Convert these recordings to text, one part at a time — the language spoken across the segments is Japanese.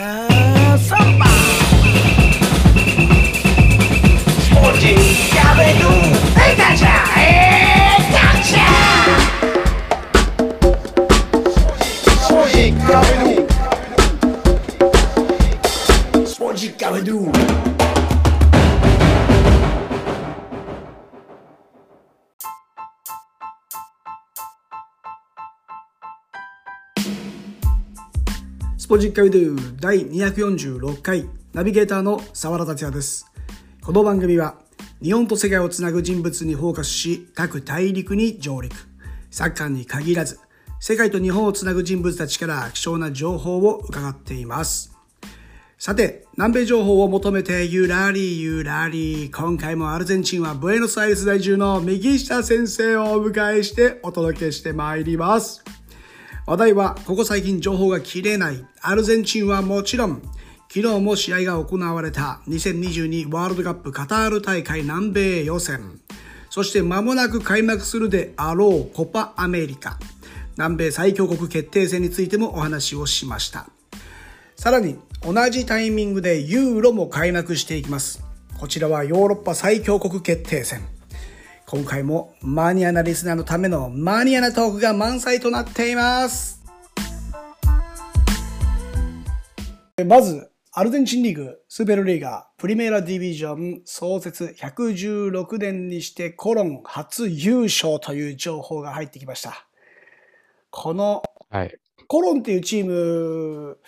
Somebody. ポジッカビドゥ第246回ナビゲーターの沢田達也です。この番組は日本と世界をつなぐ人物にフォーカスし各大陸に上陸。サッカーに限らず世界と日本をつなぐ人物たちから貴重な情報を伺っています。さて、南米情報を求めてゆらりゆらり。今回もアルゼンチンはブエノスアイレス在住の右下先生をお迎えしてお届けしてまいります。話題はここ最近情報が切れないアルゼンチンはもちろん。昨日も試合が行われた2022ワールドカップカタール大会南米予選。そして間もなく開幕するであろうコパアメリカ。南米最強国決定戦についてもお話をしました。さらに同じタイミングでユーロも開幕していきます。こちらはヨーロッパ最強国決定戦。今回もマニアなリスナーのためのマニアなトークが満載となっています。まず、アルゼンチンリーグ、スーペルリーガ、プリメーラディビジョン創設116年にしてコロン初優勝という情報が入ってきました。このはい。コロンっていうチーム、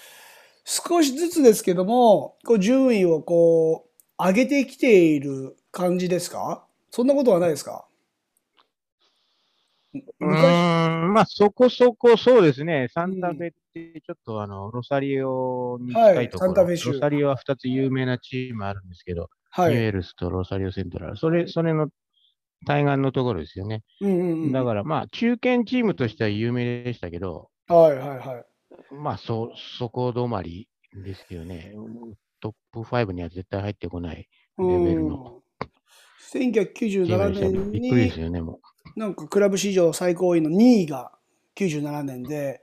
少しずつですけども、こう順位をこう、上げてきている感じですか？そんなことはないですか？うん、まあそこそこそうですね。サンタフェってちょっとあの、ロサリオに近いところ、はいロサリオは2つ有名なチームあるんですけど、はい。ニュエルスとロサリオセントラル。それ、それの対岸のところですよね。うんうんうん。だからまあ中堅チームとしては有名でしたけど、はいはいはい。まあそ、そこ止まりですよね。トップ5には絶対入ってこないレベルの1997した。年びっくりですに、よね、もなんかクラブ史上最高位の2位が97年で、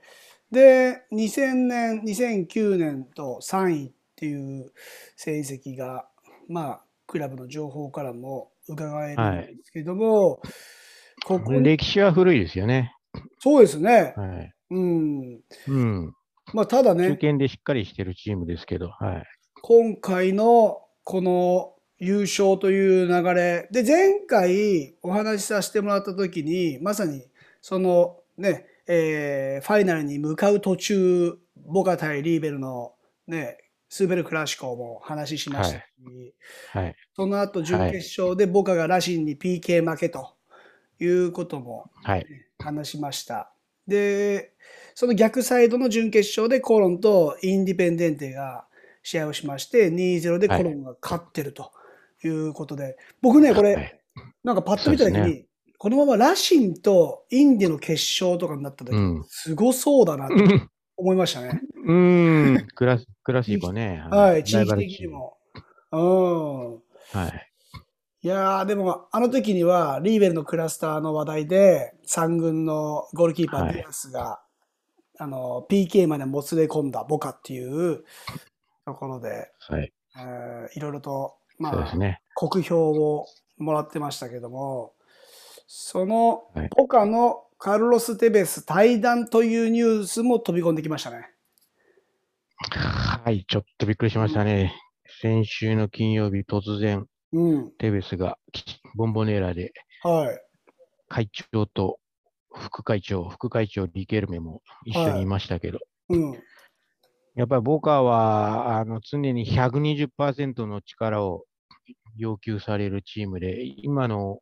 で、2000年、2009年と3位っていう成績が、まあ、クラブの情報からも伺えるんですけども、ここう。に、歴史は古いですよね。そうですね。はい。うん。うん。まあ、ただ中ね、堅でしっかりしてるチームですけど、はい。今回のこの優勝という流れで前回お話しさせてもらった時にまさにそのね、えーファイナルに向かう途中ボカ対リーベルのねスーベルクラシコも話しましたし、はい。その後準決勝でボカがラシンに PK 負けということもはい。話しました。で、その逆サイドの準決勝でコロンとインディペンデンテが試合をしまして、2-0でコロンが勝ってるということで、僕ね、これ、はいなんかパッと見た時に、そうですこのままラシンとインディの決勝とかになった時、うんすごそうだなとうん思いましたね。うーん、クラス、クラシーコね。はい、地域的にも。うん。はい。いやー、でも、あの時には、リーベルのクラスターの話題で、三軍のゴールキーパー、はいディアスが、あの、PK までもつれ込んだボカっていうところで、はい。えーいろいろと、まあ、そうですね。酷評をもらってましたけども、そのはいボカのカルロス・テベス退団というニュースも飛び込んできましたね。はい、ちょっとびっくりしましたね。先週の金曜日、突然、うん。テベスがボンボネーラではい。会長と副会長、副会長リケルメも一緒にいましたけど、うん。やっぱりボカはあの常に120%の力を要求されるチームで、今の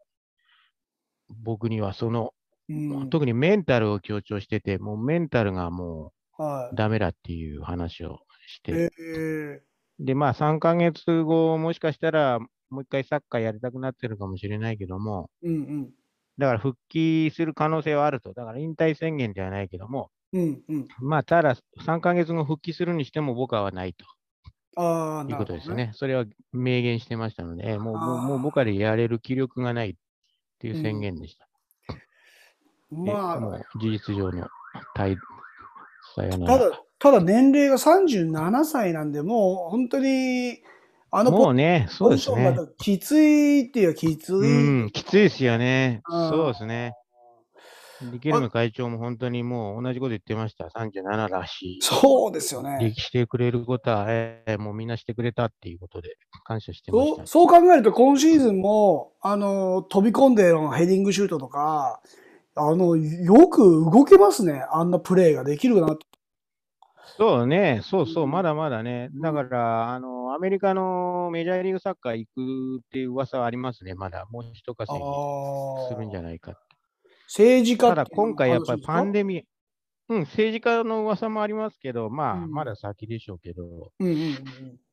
僕にはその、うん。特にメンタルを強調してて、もうメンタルがもはうダメだっていう話をしい。て、えで、まあ3ヶ月後、もしかしたらもう一回サッカーやりたくなってるかもしれないけども、ー、うんだから復帰する可能性はあると。だから引退宣言ではないけども、うん。うんうん。まあただ3ヶ月後復帰するにしても僕はないとああ、いうことですよね。それは明言してましたので、もうもう僕はでやれる気力がないっていう宣言でした。でまあ、事実上の退さよなたら。だ、ただ年齢が37歳なんで、もう本当に、あのもうね、そうですね。きついっていうかきつうい。ん、きついですよね。うんそうですね。リケルメ会長も本当にもう同じこと言ってました。37らしい。そうですよね。歴してくれることは、えーもうみんなしてくれたっていうことで感謝してましたそう。考えると、今シーズンも、あの、飛び込んでのヘディングシュートとか、あの、よく動けますね。あんなプレーができるなと。そうね、そうそうう、んまだまだね。だから、あの、アメリカのメジャーリーグサッカー行くっていう噂はありますね。まだもう一稼ぎするんじゃいないかって。政治家ただ今回やっぱりパンデデミうん、政治家の噂もありますけど、まあ、うん。まだ先でしょうけど、うんうんうん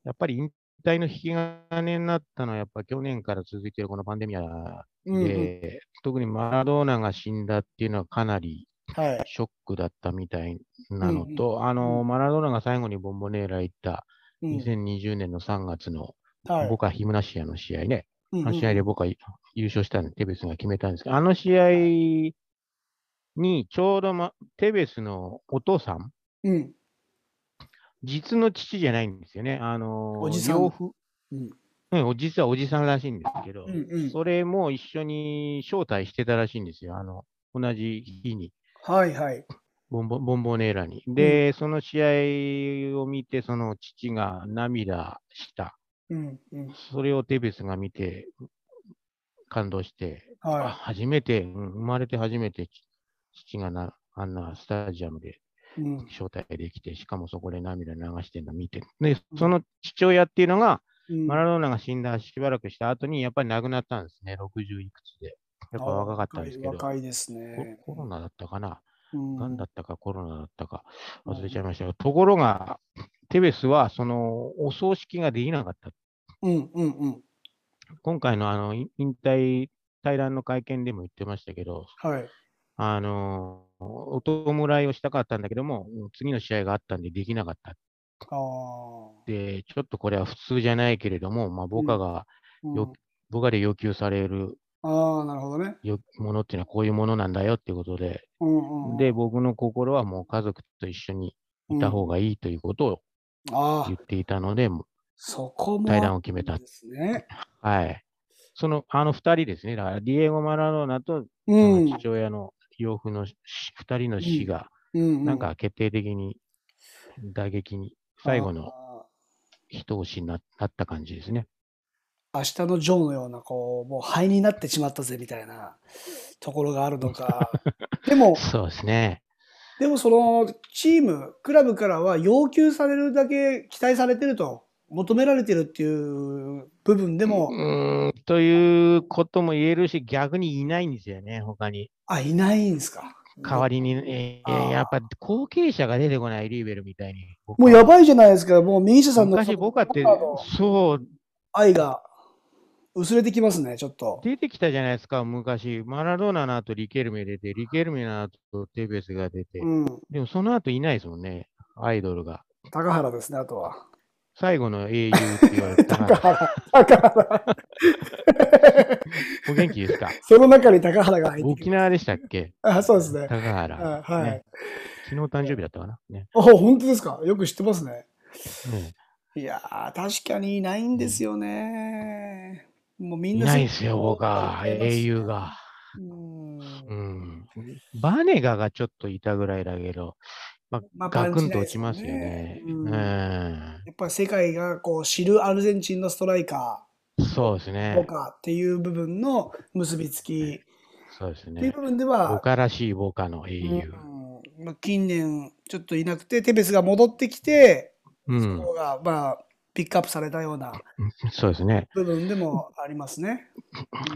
やっぱり引退の引き金になったのは、やっぱ去年から続いているこのパンデミアうん。うんうん。で、特にマラドーナが死んだっていうのはかなりはい。ショックだったみたいなのと、あの、マラドーナが最後にボンボネーラ行ったうん。2020年の3月のはい。ボカ・ヒムナシアの試合ね、うんうんあの試合で僕は優勝したんで、テベスが決めたんですけど、あの試合にちょうど、ま、テベスのお父さん、うん。実の父じゃないんですよね。あの、おじさん養父うんうん、お実はおじさんらしいんですけど、うんうんそれも一緒に招待してたらしいんですよ。あの、同じ日に、はいはい。ボンボボンボネーラに。で、その試合を見て、その父が涙した。うんうん。それをテベスが見て、感動して、あは初めて、うん生まれて初めてち父がなあんなスタジアムでい。うん。招待できて、しかもそこで涙流してるのを見て、で、その父親っていうのが、うんマラドーナが死んだしばらくした後に、やっぱり亡くなったんですね、60いくつで。やっぱ若かったんですけど、若いですね。ココロナだったかな、うんがんだったかコロナだったか忘れちゃいましたが、ところが、テベスはそのお葬式ができなかった。うんうんうん。今回のあの引引退、対談の会見でも言ってましたけど、はい。あのお弔いをしたかったんだけども、次の試合があったんでできなかった。で、ちょっとこれは普通じゃないけれども、まあ、僕が、うんよ僕がで要求されるああ、なるほどね。よものっていうのはこういうものなんだよっていうことで、うんうん。で、僕の心はもう家族と一緒にいた方がいいということを言、っていたので、もうそこも。対談を決めたですね。はい。その、あの二人ですね。だから、ディエゴ・マラドーナと、うん。父親の養父のし二人の死が、うんうんなんか決定的に打撃に、最後のあ一押しにななった感じですね。ー明日のジョーのような、こう、もう灰になってしまったぜみたいなところがあるのか。でも、そうですね。でもそのチーム、クラブからは要求されるだけ期待されてると、求められてるっていう部分でも、うーん、ということも言えるし、逆にいないんですよね、他に。あ、いないんですか？代わりに、えあーーやっぱ後継者が出てこない、リーベルみたいに。もうやばいじゃないですか。もうミーシャさんの昔僕はってそう、愛が薄れてきますね、ちょっと。出てきたじゃないですか、昔。マラドーナの後、リケルメ出て、リケルメの後、テベスが出て。うん。でもその後いないですもんね、アイドルが。高原ですね、あとは。最後の英雄って言われた高ら、原、高原。お元気ですか？その中に高原が入ってき沖縄でしたっけ？あ、そうですね。高原。あはい。ね昨日誕生日だったかな？ね。あ、本当ですか？よく知ってますね。ねいやー、確かにいないんですよね。もうみいんなないですよ、僕は、英雄が。うんうん。バネガがちょっといたぐらいだけど、ままああ、ガクンと落ちますよね。よねうんうん。やっぱり世界がこう知るアルゼンチンのストライカそうですーとね。かっていう部分の結びつきそうですっていうね。部分ではボ、カらしいボカの英雄。うんまあ近年ちょっといなくて、テベスが戻ってきて、うんそ。こがまあピックアップされたようなそうですね。部分でもありますね。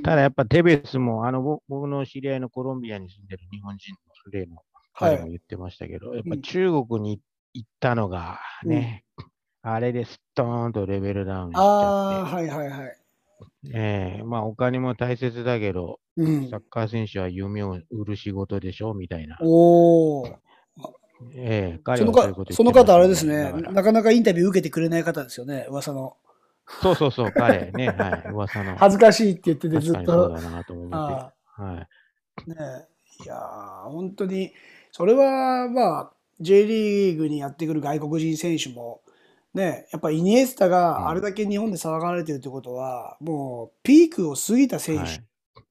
ただやっぱテベスも、あの、ぼ僕の知り合いのコロンビアに住んでる日本人の例のはい彼も言ってましたけど、やっぱうん中国に行ったのがね、あれでストーンとレベルダウンしちああ、ゃって、はいはいはい。ええまあお金も大切だけど、うんサ、ッカー選手は夢を売る仕事でしょみたいな。おお。ええ彼そのかはそういうこと言ってその方あれですねなかなかインタビュー受けてくれない方ですよね、噂の。そうそうそう、彼ね、はい、噂の。恥ずかしいって言っててずっ確かにそうと。だなと思って。あはい。あねえいやー本当に、それはまあ、J リーグにやってくる外国人選手も、ね、やっぱイニエスタがあれだけ日本で騒がれてるってことは、もうピークを過ぎた選手はい。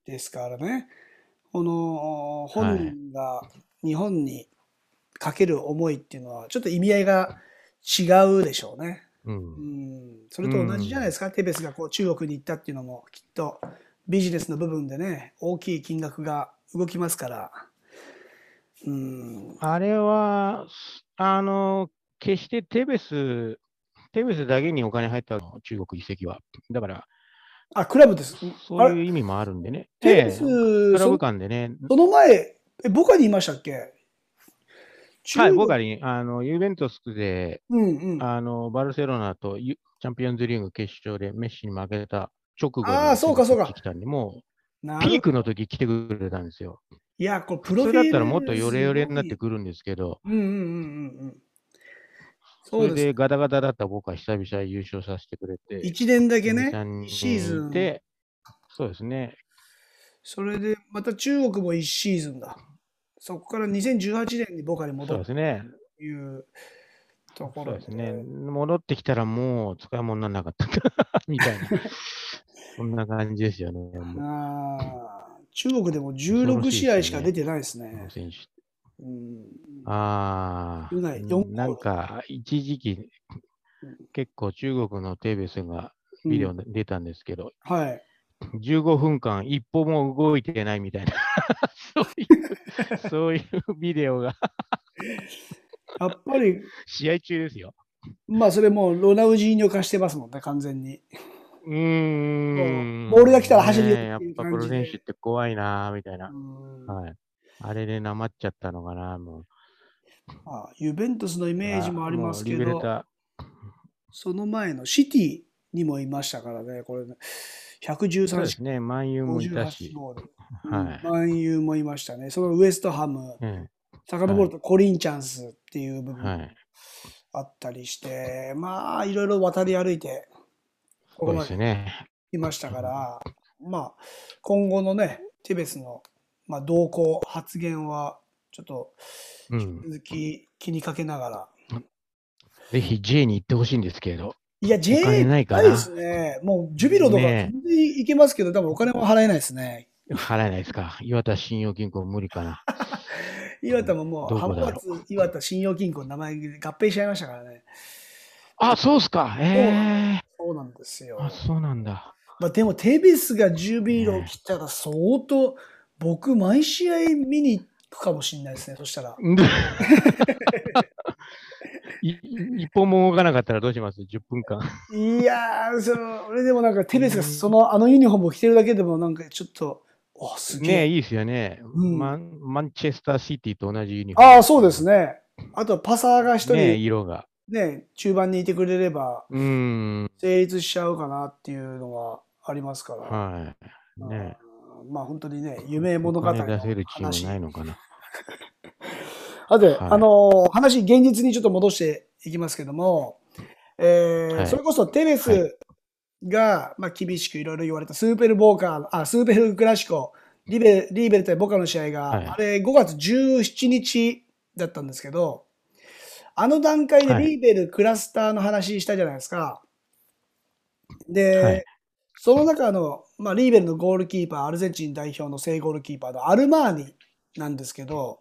ですからね、この本人が日本にかける思いっていうのは、ちょっと意味合いが違うでしょうね。う。うんん、それと同じじゃないですか、テベスがこう中国に行ったっていうのも、きっとビジネスの部分でね、大きい金額が動きますから。うん、あれは、すあの、決してテベス、テベスだけにお金入ったの、中国移籍は。だから、あ、クラブです。そういう意味もあるんでね。テベス、ええクラそブ間でね、その前、え、ボカにいましたっけ？中はい、国僕はに、あの、ユベントスで、うんうん。あの、バルセロナとユチャンピオンズリーグ決勝でメッシに負けた直後にあーそうかそうか来たんで、もう、ピークの時来てくれたんですよ。いや、これプロフィールそれだったらもっとヨレヨレになってくるんですけど、うんうんうんうんうん。そ。れでガタガタだった僕は久々優勝させてくれて、一年だけね2、3人シーズン。で、そうですね。それで、また中国も1シーズンだ。そこから2018年にボカに戻る。というところそうですね。戻ってきたらもう使い物にならなかった みたいな。そんな感じですよね。もあー中国でも16試合しか出てないですうね。選手うんああ、少なんか一時期うん、結構中国のテレビスがうんビデオで出たんですけど、はい。15分間一歩も動いてないみたいな、そういう、そういうビデオがやっぱり、試合中ですよ。まあそれもうロナウジーニョ化してますもんね、完全に。うーん。ボールが来たら走りねやっぱプロ選手って怖いなーみたいなう。んはい。あれでなまっちゃったのかな、もう。まあユベントスのイメージもありますけど、その前のシティにもいましたからね、これ、ね、そう113試ですね、万有もいた58し。はいうんマンユーもいましたね。そのウエストハム、え遡るとコリンチャンスっていう部分えはい。あったりして、まあ、いろいろ渡り歩いて、ここますでね。来ましたから、まあ、今後のね、ティベスの、まあ、動向、発言は、ちょっと、うん。続き気にかけながら。ぜひ J に行ってほしいんですけど。いや、J ないかなないですね。もう、ジュビロとかね全然いけますけど、多分お金は払えないですね。払えないですか。岩田信用金庫無理かな。岩田ももう、どこだろう浜松岩田信用金庫の名前で合併しちゃいましたからね。あ、そうっすか。ええそうなんですよ。あ、そうなんだ。まあ、でも、テベスがジュビロ来たら相当、僕、毎試合見に行くかもしれないですね、そしたら。い一本も動かなかったらどうします ?10 分間。いやー、それでもなんか、テベスがその、あのユニフォームを着てるだけでも、なんかちょっと、おすげえ。ねいいですよね、うんマン。マンチェスターシティと同じユニフォーム。ああ、そうですね。あと、パサーが一人、ねね、色が。中盤にいてくれれば。成立しちゃうかなっていうのがありますから。はい。ねうんまあ、本当にね、夢物語のお金出せるチー話ムないのかな。あと、はいあのー話、現実にちょっと戻していきますけども、えーはいそれこそテレはスが、まあ、厳しくいろいろ言われたスーペルボーカー、あ、スーペルクラシコ、リベリーベル対ボカの試合が、はいあれ5月17日だったんですけど、あの段階ではいリーベルクラスターの話したじゃないですか。で、はいその中の、まあ、リーベルのゴールキーパー、アルゼンチン代表の正ゴールキーパーのアルマーニなんですけど、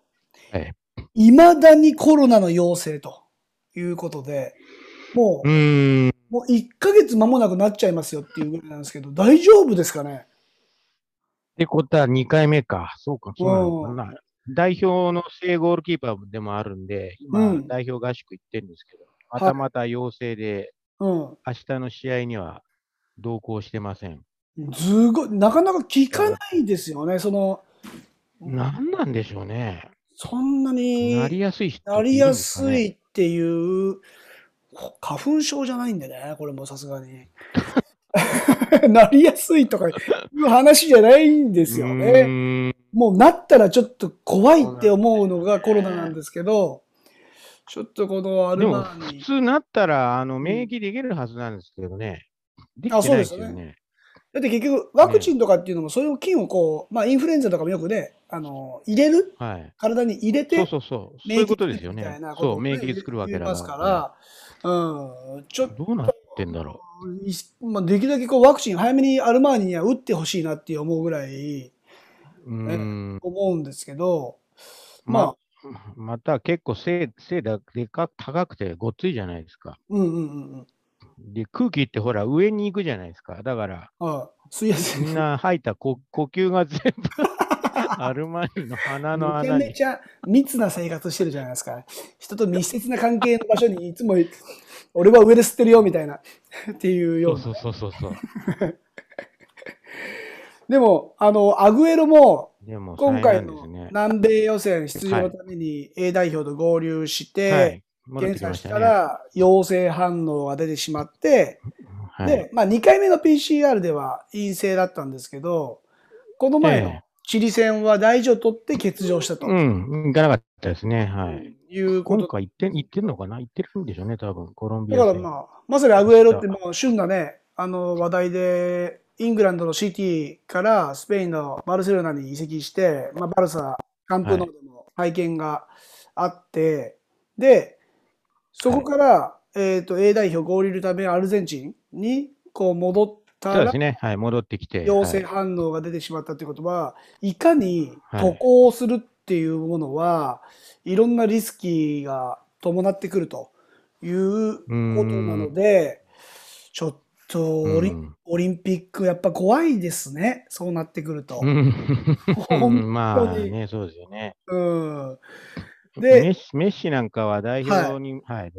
はい。いまだにコロナの陽性ということで、もうう。もう1ヶ月間もなくなっちゃいますよっていうぐらいなんですけど、大丈夫ですかね？ってことは2回目か。そうか、そうなのかな。代表の正ゴールキーパーでもあるんで、今、うん代表合宿行ってるんですけど、まいたまた陽性で、うん。明日の試合には同行してません。すごい、なかなか聞かないですよね、その、なんなんでしょうね。そんなになりやすい人なりやすいっていう、花粉症じゃないんでね、これもさすがに。なりやすいとかいう話じゃないんですよかね。もうなったらちょっと怖いって思うのがコロナなんですけど、ちょっとこのアルでも、マーニ普通なったら、あの、免疫できるはずなんですけどね。できあてないですそうですよよね。だって結局、ワクチンとかっていうのも、それを菌をこう、まあ、インフルエンザとかもよくね、あの、入れる？はい。体に入れて、そうそうそう。そういうことですよみたいねな。そう、とをね免疫作るわけだ言いますから、うん、ちょっと、どうなってんだろいまあ、できるだけこうワクチン早めにアルマーニには打ってほしいなって思うぐらい、う。ん。思うんですけど、まあま、また結構背、背だでか高くてごっついじゃないですか。うんうんうんうん。で、空気ってほら上に行くじゃないですか。だから、はい。すいやすいみんな吐いた呼呼吸が全部 アルマーニの鼻のめちゃ穴に。めちゃ密な生活してるじゃないですか。人と密接な関係の場所にいつも、俺は上で吸ってるよみたいな、っていうよううそうそうそうそう。でも、あの、アグエロも、今回の。南米予選出場のために A 代表と合流して、検査したら陽性反応が出てしまって、はい、で、まあ2回目の PCR では陰性だったんですけど、この前のええ。チリ戦は大事を取って欠場したと。うん、行かなかったですね。はい。いうこと。今回行って、行ってんのかな？行ってるんでしょうね、多分、コロンビだア戦。からまあ、まさにアグエロってもう旬なね、あの話題で、イングランドのシティからスペインのバルセロナに移籍して、まあ、バルサ、カンプノーでも体験があって、で、そこから、えっ、と、A 代表合流のためアルゼンチンにこう戻ったらそうです、ね。はい、戻ってきて。陽性はい反応が出てしまったということは、いかにはい渡航するっていうものは、い、ろんなリスキーが伴ってくるということなので、ちょっとオリ,、うんオリンピックやっぱ怖いですね。そうなってくると。まあね、そうですよね。うん。メでッシメッシなんかは代表に、はい、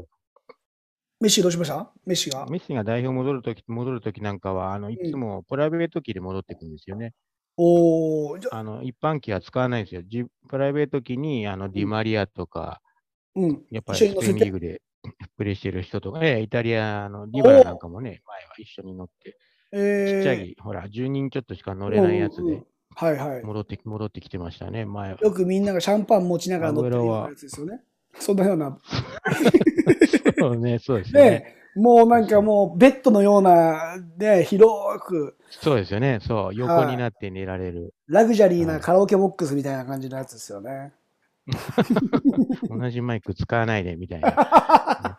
メッシどうしました？メッシが。メッシが代表戻るとき、戻るときなんかは、あの、いつもプライベート機で戻ってくるんですよね。おーじゃあの、一般機は使わないんですよ。じプライベート機に、あの、ディマリアとか、うん。やっぱりス。ペインリーグでプレーしてる人とか、ええイタリアのディバラなんかもね、前は一緒に乗って、ちえっちゃい、ほら、10人ちょっとしか乗れないやつではいはい。戻って、戻ってきてましたね、前は。よくみんながシャンパン持ちながら乗ってるやつですよね。そんなようなそうね、そうですよね。ね、もうなんかもうベッドのような、ね、広く、そうですよね、そう、横になって寝られる。ラグジュアリーなカラオケボックスみたいな感じのやつですよね。同じマイク使わないで、みたいな。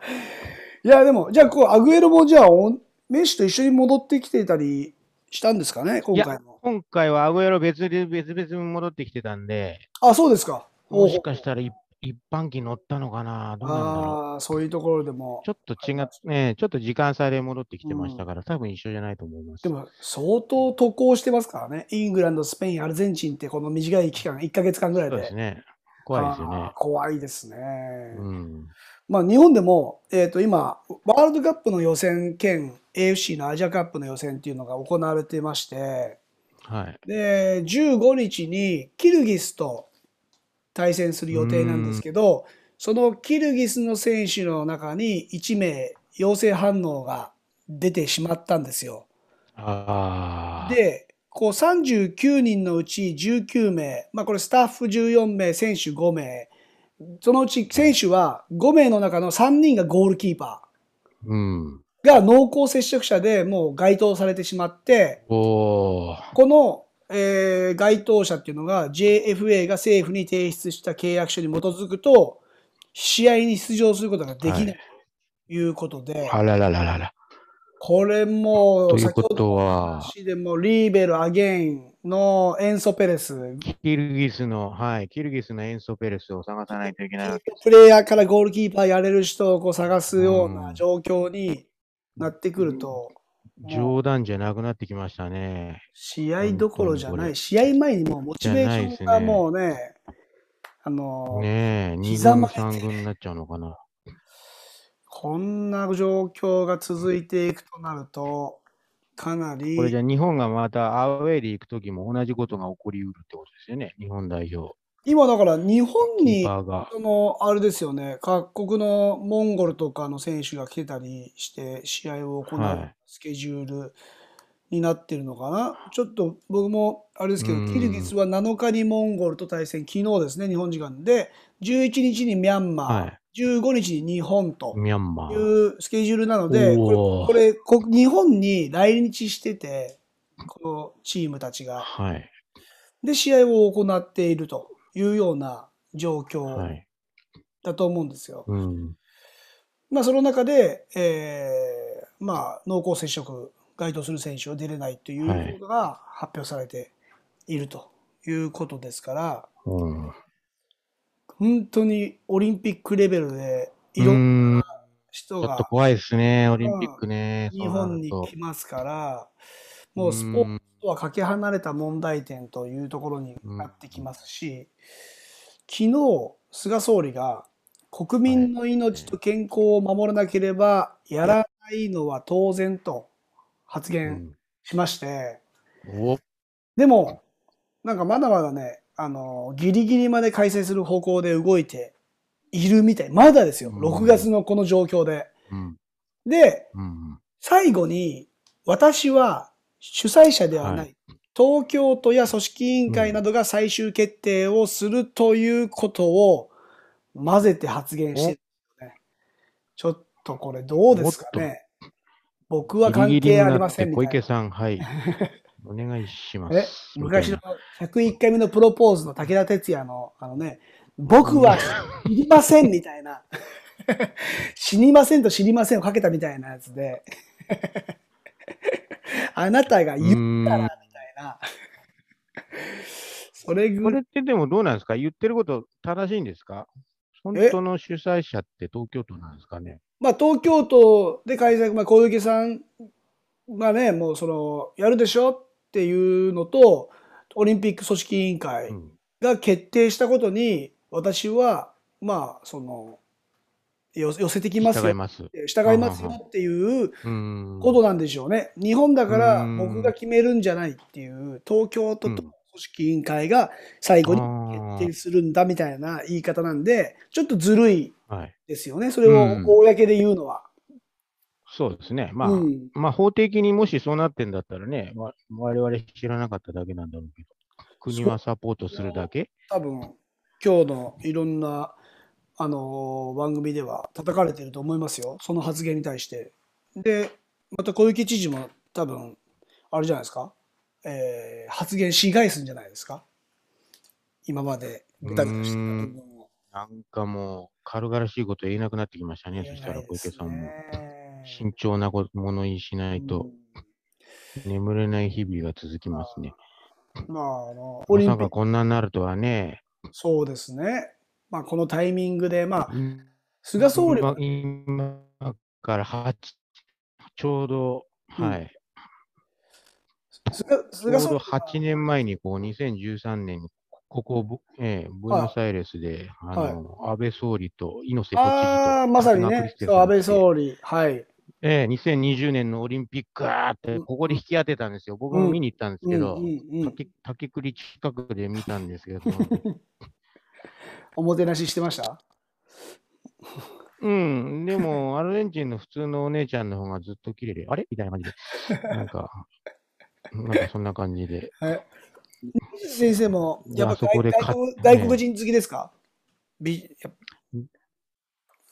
いや、でも、じゃあ、こう、アグエロもじゃあ、おメッシと一緒に戻ってきてたりしたんですかね、今回も。今回はアグエロ別で別々に戻ってきてたんで、あ、そうですか。もしかしたら一一般機乗ったのかなどうなんだそういうところでも。ちょっと違っね、ちょっと時間差で戻ってきてましたから、多分一緒じゃないと思います。でも、相当渡航してますからね。イングランド、スペイン、アルゼンチンって、この短い期間、1ヶ月間ぐらいで。そうですね。怖いですよね。怖いですね。うん。まあ、日本でも、えー、と今、ワールドカップの予選兼 AFC のアジアカップの予選っていうのが行われてまして、はい。で、15日にキルギスと対戦する予定なんですけど、そのキルギスの選手の中に1名陽性反応が出てしまったんですよ。で、こう39人のうち19名、まあこれスタッフ14名、選手5名、そのうち選手は5名の中の3人がゴールキーパうん。ーが濃厚接触者でもう該当されてしまって。この、えー該当者っていうのが JFA が政府に提出した契約書に基づくと、試合に出場することができないということで、あららららら。これもということは、話でもリーベル、アゲインのエンソ・ペレス、キルギスの、はい、キルギスのエンソペレスを探さないといけない。プレイヤーからゴールキーパーやれる人をこう探すような状況になってくると、冗談じゃなくなってきましたね。試合どころじゃない、試合前にもうモチベーションがもうね、あの、ねえ、2軍、膝曲げて。3軍になっちゃうのかな。こんな状況が続いていくとなると、かなりこれじゃあ日本がまたアウェイで行くときも同じことが起こりうるってことですよね。日本代表。今だから日本キに。そのあれですよね。各国のモンゴルとかの選手が来てたりして試合を行うはい。スケジュールになってるのかな、ちょっと僕もあれですけどうん。キルギスは7日にモンゴルと対戦。昨日ですね日本時間で。11日にミャンマー、はい15日に日本とミャンマいー。うスケジュールなのでこれこれこ日本に来日しててこのチームたちが。はい。で、試合を行っているというような状は況い。だと思うんですよ。うん。まあ、その中で、えーまあ、濃厚接触、該当する選手は出れないということが発表されているということですから、うん。本当にオリンピックレベルでいいろんなち人がょっと怖いですね、オリンピックね。日本に来ますから、もとうスポーツとはかけ離れた問題点というところになってきますし、昨日、菅総理が国民の命と健康を守らなければやらないのは当然と発う言ん。しまして、おでも、なんかまだまだね、あの、ギリギリまで開催する方向で動いているみたい。まだですよ。うん6月のこの状況で。うん。で、うん。最後に、私は主催者ではない、はい東京都や組織委員会などが最終決定をするということを混ぜて発言してるね。ちょっとこれどうですかね。僕は関係ありませんみたいな。小池さん、はい。お願いしまえす。昔のみたいな101回目のプロポーズの武田鉄矢の、あのね、僕は知りませんみたいな、死にませんと知りませんをかけたみたいなやつで、あなたが言ったらみたいな、それこれってでもどうなんですか？言ってること正しいんですか？本当の主催者って東京都なんですかね？まあ東京都で開催、まあ小池さんがね、もうその、やるでしょ？っていうのと、オリンピック組織委員会、うん。が決定したことに、私は、まあ、その、よ寄せてきますよ。従います。従いますよっていううん。ことなんでしょうね。日本だからうん僕が決めるんじゃないっていう、東京都と組織委員会が最後に決定するんだみたいな言い方なんで、ちょっとずるいはい。ですよね。それをうん公で言うのは。そうですね。まあ、うんまあ、法的にもしそうなってんだったらね、わ我々知らなかっただけなんだろうけど、国はサポートするだけ？多分、今日のいろんな、あのー番組では叩かれてると思いますよ。その発言に対して。で、また小池知事も多分、あれじゃないですか？えー発言し返すんじゃないですか？今までぐたぐたしてた部分を。なんかもう、軽々しいこと言えなくなってきましたね。そしたら小池さんも。慎重なこ物言いしないと、眠れない日々が続きますね。うんまあ、あの、オリンピック、まさかこんなになるとはね。そうですね。まあ、このタイミングで、まあ、菅総理は今今から8、ちょうど、うんはい。ょうど菅総理は8年前に、こう、2013年に、ここ、ブえーブエノスアイレスで、あの、安倍総理と猪瀬都知事と、ああ、まさにね安倍総理、はい。ええ2020年のオリンピックって、ここで引き当てたんですよ。僕も見に行ったんですけど、竹竹栗近くで見たんですけど、おもてなししてました？うん、でも、アルゼンチンの普通のお姉ちゃんの方がずっと綺麗で、あれ？みたいな感じで、なんか、なんかそんな感じで、はい。先生も、やっぱそこでか外国外国人好きですか、美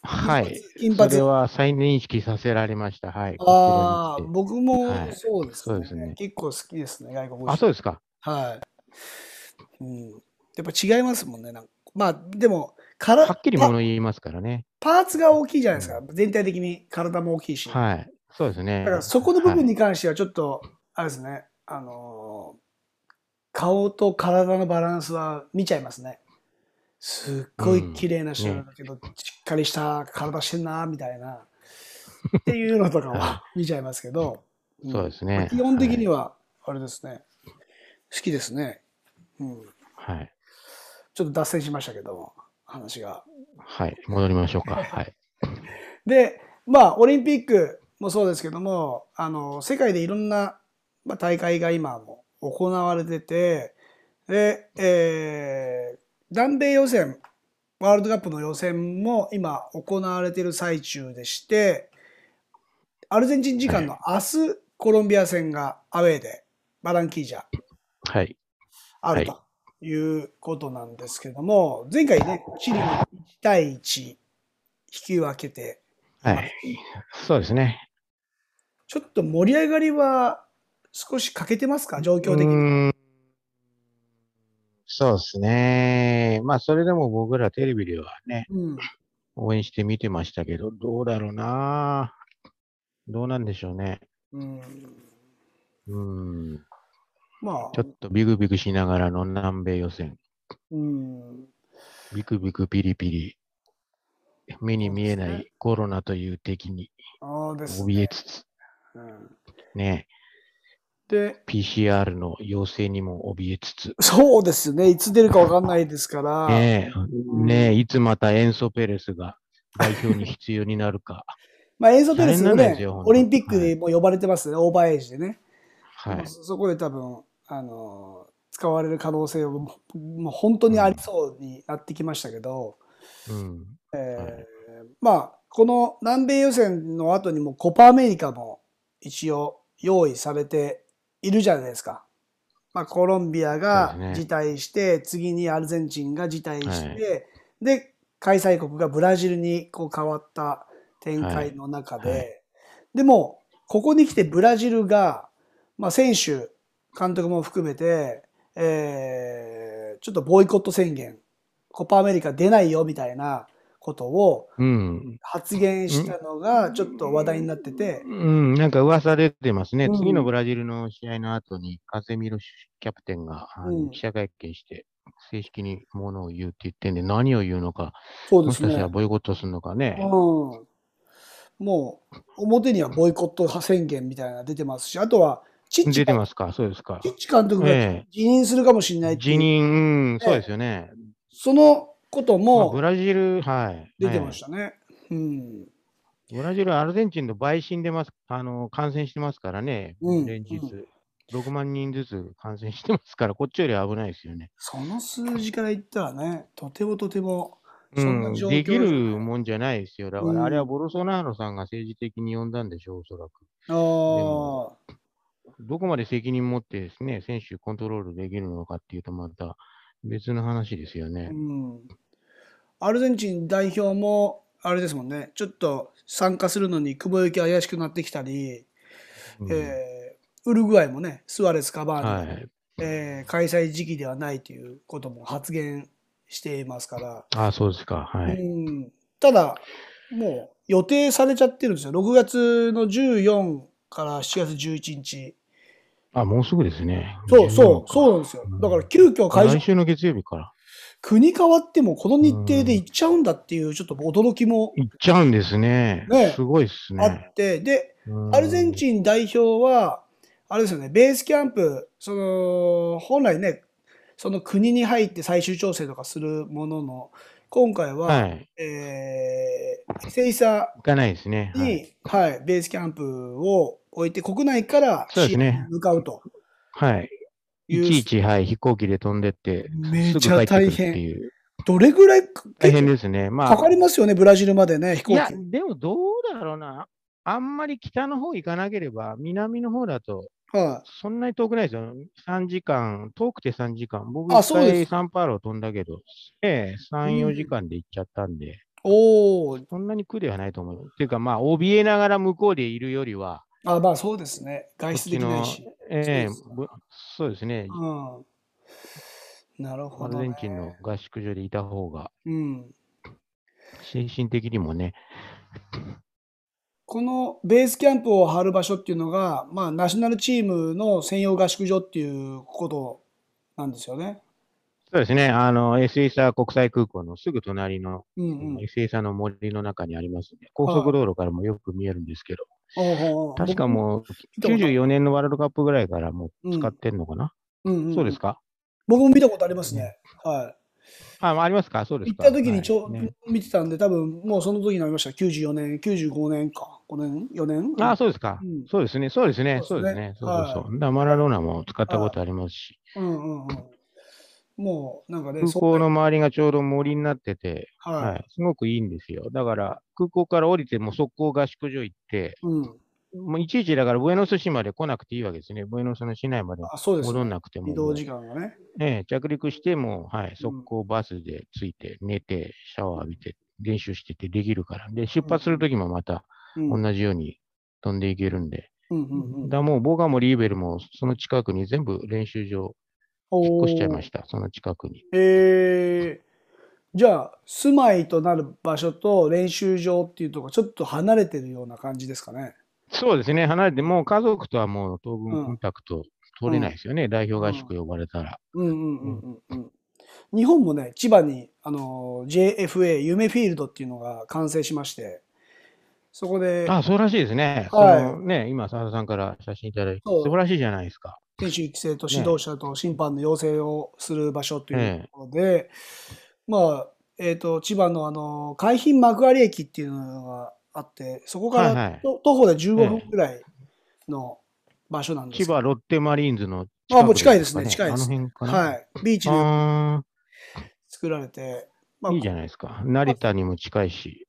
はい。金髪それは再認識させられました。はい。ああ、僕もはいそうです、そうですね結構好きですね、外国人。あ、そうですか。はい。うん。やっぱ違いますもんね。なんかまあ、でも、からはっきりパ物言いますからね。パーツが大きいじゃないですか。全体的に体も大きいし。はい。そうですね。だからそこの部分はいに関してはちょっと、あれですね、あのー顔と体のバランスは見ちゃいますね。すっごい綺麗な人なんだけど、しっかりした体してんな、みたいな。っていうのとかはは見ちゃいますけど、んそうですねまあ基本的には、あれですね、好きですね。うん。はい。ちょっと脱線しましたけども、話が。はい。戻りましょうか。はい。で、まあ、オリンピックもそうですけども、あの、世界でいろんな、まあ、大会が今も行われてて、で、えー南米予選、ワールドカップの予選も今行われている最中でして、アルゼンチン時間の明日、コロンビア戦がアウェーで、バランキージャはい。あるということなんですけども、前回ね、チリに1対1引き分けて、はい。そうですね。ちょっと盛り上がりは少し欠けてますか？状況的に。そうですね。まあ、それでも僕らテレビではね、うん。応援して見てましたけど、どうだろうな。どうなんでしょうね。うん。うん。まあちょ、っとビクビクしながらの南米予選。うん。ビクビクピリピリ。目に見えないコロナという敵に怯えつつ、うん。ね、で、PCR の陽性にも怯えつつ、そうですね。いつ出るかわかんないですから。ねえ、ねえ、いつまたエンソ・ペレスが代表に必要になるか。まあ、エンソペレスもねオリンピックでもう呼ばれてますね。オーバーエイジでね。はい。そそこで多分、あの、使われる可能性はもうもう本当にありそうになってきましたけど、うん。えーまあ、この南米予選の後にもコパアメリカも一応用意されているじゃないですか。まあ、コロンビアが辞退して、次にアルゼンチンが辞退して、で、開催国がブラジルにこう変わった展開の中で、はいはい。でも、ここに来てブラジルが、まあ、選手、監督も含めて、えーちょっとボイコット宣言、コパアメリカ出ないよみたいなことをうん。発言したのがちょっと話題になってて、うん、なんか噂出てますね。うん次のブラジルの試合の後に、カゼミロキャプテンが、記者会見して、正式にものを言うって言ってんで、何を言うのか、そうですねもしかしたら。ボイコットするのかね。うん。もう、表にはボイコット宣言みたいなのが出てますし、あとは、チッチ出てますか？そうですかチ。ッチ監督がえ辞任するかもしれないいう辞任、うん、ええそうですよね。そのことまあ、もブラジル、はい。出てまえしたね。うん。えブラジル、アルゼンチンと倍死んでます、あの、感染してますからね、うん連日。う6万人ずつ感染してますから、こっちより危ないですよね。その数字から言ったらね、とてもとても、う、そんできるもんじゃないですよ。だかうんら、あれはボルソナーロさんが政治的に呼んだんでしょう、おそらく。あもあ、どこまで責任持ってですね、選手コントロールできるのかっていうと、また別の話ですよねう。ん。アルゼンチン代表も、あれですもんね、ちょっと参加するのに雲行き怪しくなってきたり、うんえーウルグアイもね、スアレス、カバーニ、はい。えー開催時期ではないということも発言していますから、あそうですか。はい。うん、ただ、もう予定されちゃってるんですよ。6月の14から7月11日。あ、もうすぐですね。そうそう、そうなんうですよ。だから急遽会場、来週の月曜日から。国変わってもこの日程で行っちゃうんだっていうちょっと驚きも行っちゃうんですね。ねすごいっすあね。って、で、うんアルゼンチン代表は、あれですよね、ベースキャンプ、その、本来ね、その国に入って最終調整とかするものの、今回は、はい。えー、セイサ行かないですね。はに、い。はい、ベースキャンプを置いて、国内からそうですね向かうとはい。いちいち、はい、飛行機で飛んでって、めちゃ大変っていう。どれぐらい大変ですね。まあ。かかりますよね、ブラジルまでね、飛行いや、機。でもどうだろうな。あんまり北の方行かなければ、南の方だと、はそんなに遠くないですよ。3時間、遠くて3時間。僕、一回サンパウロ飛んだけど、ええ、3、うん4時間で行っちゃったんで、い。おお、そんなに苦ではないと思う。っていうか、まあ、怯えながら向こうでいるよりは、あ、まあそうですね。外出できないし。ええそうですぶそうですね。うん。なるアほど、ね。ルゼンチンの合宿所でいた方が、うん。精神的にもね、このベースキャンプを張る場所っていうのが、まあ、ナショナルチームの専用合宿所っていうことなんですよね。そうですね。あの、エスエサ国際空港のすぐ隣の、うんうん。エスエサの森の中にありますね。高速道路からもよく見えるんですけど、確かもう見たことある94年のワールドカップぐらいからもう使ってんのかな、僕うんうんそうですか？僕も見たことありますね。はあ、ありますか？そうでい。すか行った時にちょ、はいね見てたんで、多分もうその時になりました。94年、95年か。5年 ?4 年あ、そうですか、うんそうですね。そうですね。そううですすね。そうそうそう。はだからマラドーナも使ったことありますし、うんうんうん。もう、なんかね、空港の周りがちょうど森になってて、そはい、はい。すごくいいんですよ。だから、空港から降りても速攻合宿所行って、うん。もういちいちだから、ブエノス市まで来なくていいわけですね。ブエノスの市内まで戻んなくても。移動時間がね。ええ、着陸しても、はい、速攻バスで着いて、寝て、シャワー浴びて、練習しててできるから。で、出発するときもまたうん。同じように飛んでいけるんで、うんうんうん。だもうボガもリーベルもその近くに全部練習場引っ越しちゃいました、その近くに。えーじゃあ、住まいとなる場所と練習場っていうところちょっと離れてるような感じですかね。そうですね、離れて、もう家族とはもう当うん分コンタクト取れないですよね、代表合宿呼ばれたら。うんうんうんうんうん。日本もね、千葉に、あの、JFA、夢フィールドっていうのが完成しまして、そこであ、そうらしいですね。はいね、今、澤田さんから写真いただいて、そう素晴らしいじゃないですか。選手育成と指導者と審判の養成をする場所というところで、まあ、えっ、と、千葉のあの、海浜幕張駅っていうのがあって、そこからはいはいと徒歩で15分ぐらいの場所なんですけど千葉ロッテマリーンズのあもう近いですかね近いです。はい。ビーチであ作られて、まあーいいじゃないですか。成田にも近いし。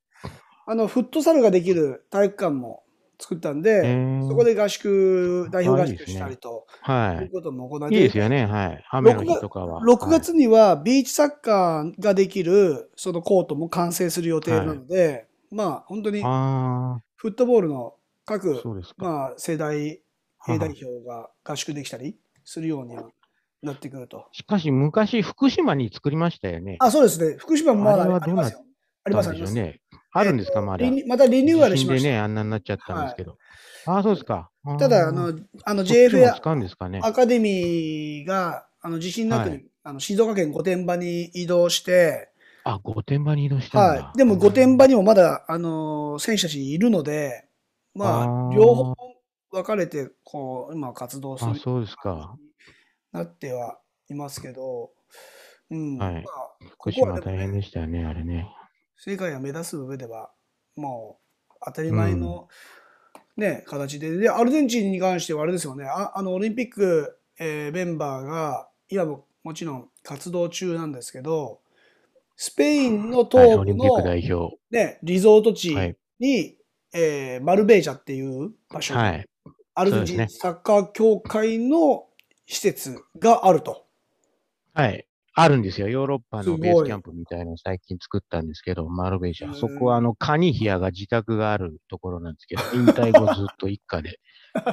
あの、フットサルができる体育館も作ったんで、ーそこで合宿、代表合宿したりと、はいいうことも行い。いいいですよね。はい。雨の日とかは。6月にはビーチサッカーができるそのコートも完成する予定なので、まあ本当にフットボールのあ、各。まあ世代、は A は代表が合宿できたりするようにはなってくると。しかし、昔、福島に作りましたよね。あ、そうですね。福島もまだありますよ。あります、よね。あるんですか、まだ？またリニューアルしました。でね、あんなになっちゃったんですけど。ああ、そうですか。ただ、あの、あの JFA 使うんですかね。アカデミーが、あの地震の後に、はいあの静岡県御殿場に移動して、あ、御殿場に移動したんだ。はい。でも御殿場にもまだ、あのー選手たちいるので、まああ、ー両方分かれて、こう、今活動するあ、そうですか。なってはいますけど、うん。はいまあ、福島ここはでもね大変でしたよね、あれね。世界を目指す上では、もう、当たり前の、ね、形で、で、アルゼンチンに関してはあれですよね、ああの、オリンピック、えーメンバーが、今ももちろん活動中なんですけど、スペインのはい東部の、代表。ね、リゾート地はい。に、えーマルベージャっていう場所に、はい。アルゼンチンサッカー協会の施設があると。はい。あるんですよ。ヨーロッパのベースキャンプみたいなのを最近作ったんですけど、マルベージャ。へーそこはあの、カニヒアが自宅があるところなんですけど、引退後ずっと一家で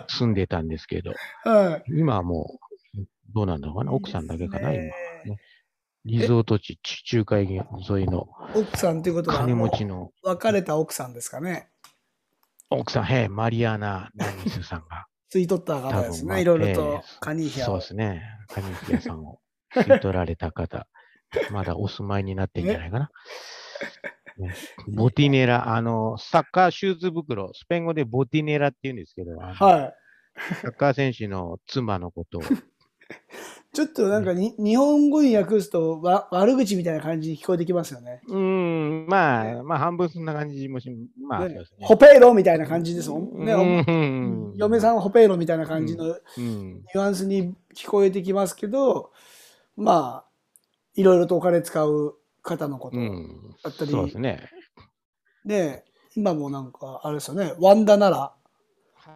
住んでたんですけど、はい。今はもう、どうなんだろうかな。奥さんだけかな、今。ねリゾート地、地中海沿いの奥さんっていうことは、金持ちの別れた奥さんですかね？奥さん、へえ、マリアナ・ナニスさんが。吸い取った方ですね。いろいろとええカニヒアをそうで。すね。カニヒアさんを吸い取られた方、まだお住まいになってんじゃないかな。ね。ボティネラ、あの、サッカーシューズ袋、スペイン語でボティネラって言うんですけど、はい。サッカー選手の妻のことを、ちょっとなんかに、日本語に訳すとわ悪口みたいな感じに聞こえてきますよね。うーん、まあ、まあ、半分そんな感じもし、まあ、ね。ホペーロみたいな感じですもん。ね。うん。嫁さんはホペーロみたいな感じのうん、ニュアンスに聞こえてきますけど、まあ、いろいろとお金使う方のこと。うん、だったりそうですね。で、今もなんか、あれですよね、ワンダなら、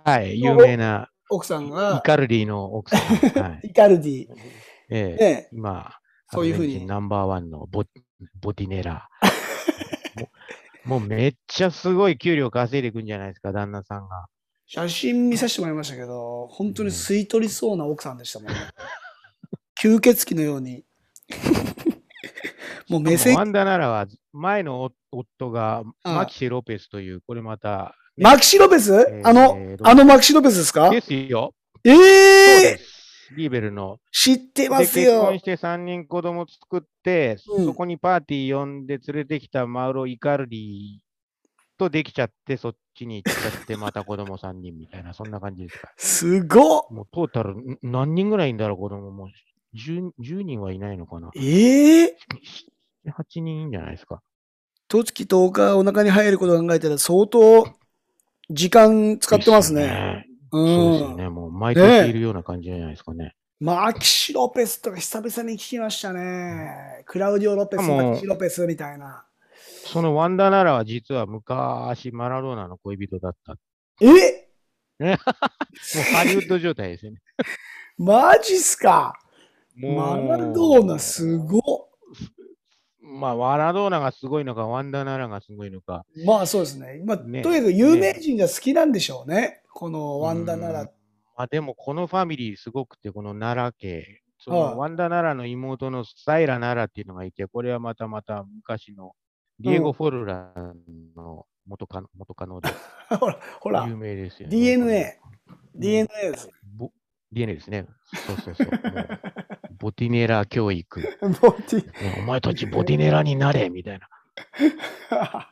はい、有名な奥さんイが、カルディの奥さん。はい、イカルディ、ええね、今、そういうふうにナンバーワンのボボティネラ。もうもうめっちゃすごい給料稼いでいくんじゃないですか、旦那さんが。写真見させてもらいましたけど、本当に吸い取りそうな奥さんでしたもんね。吸血鬼のように。もう目線ワ、ンダナラは前の夫夫がマキシ・ロペスという、これまた、マキシロペス、えーあの、あのマキシロペスですか？ですよ。ええです。リーベルの。知ってまです結よ婚。して3人子供作って、うんそこにパーティー呼んで連れてきたマウロ・イカルディとできちゃって、そっちに行っちゃって、また子供3人みたいな、そんな感じですか。すごっもうトータルん何人ぐらいいんだろう、子供も。10, 10人はいないのかな？ええ？8人いいんじゃないですか。十月10日お腹に入ることを考えたら相当時間使ってますね。ですうよね。そうです。ね。もう毎年いるような感じじゃないですかね。マキシロペスとか久々に聞きましたね。クラウディオ・ロペス、マキシロペスみたいな。そのワンダナラは実は昔マラドーナの恋人だった。もえうハリウッド状態ですよね。マジっすか？もうマラドーナすごっ。まあ、マラドーナがすごいのか、ワンダナラがすごいのか。まあそうですね。まあ、ねとにかく有名人が好きなんでしょうね。このワンダ奈うん良。まあでもこのファミリーすごくて、この奈良家、そはいのワンダ奈良の妹のサイラ奈良っていうのがいて、これはまたまた昔のディエゴ・フォルラの元カノ元カノで ほら、ほら有、名ですよね。DNA、こ DNA です。DNA ですね。そうそうそう。ボティネラ教育、ね。ボディお前たちボティネラになれみたいな。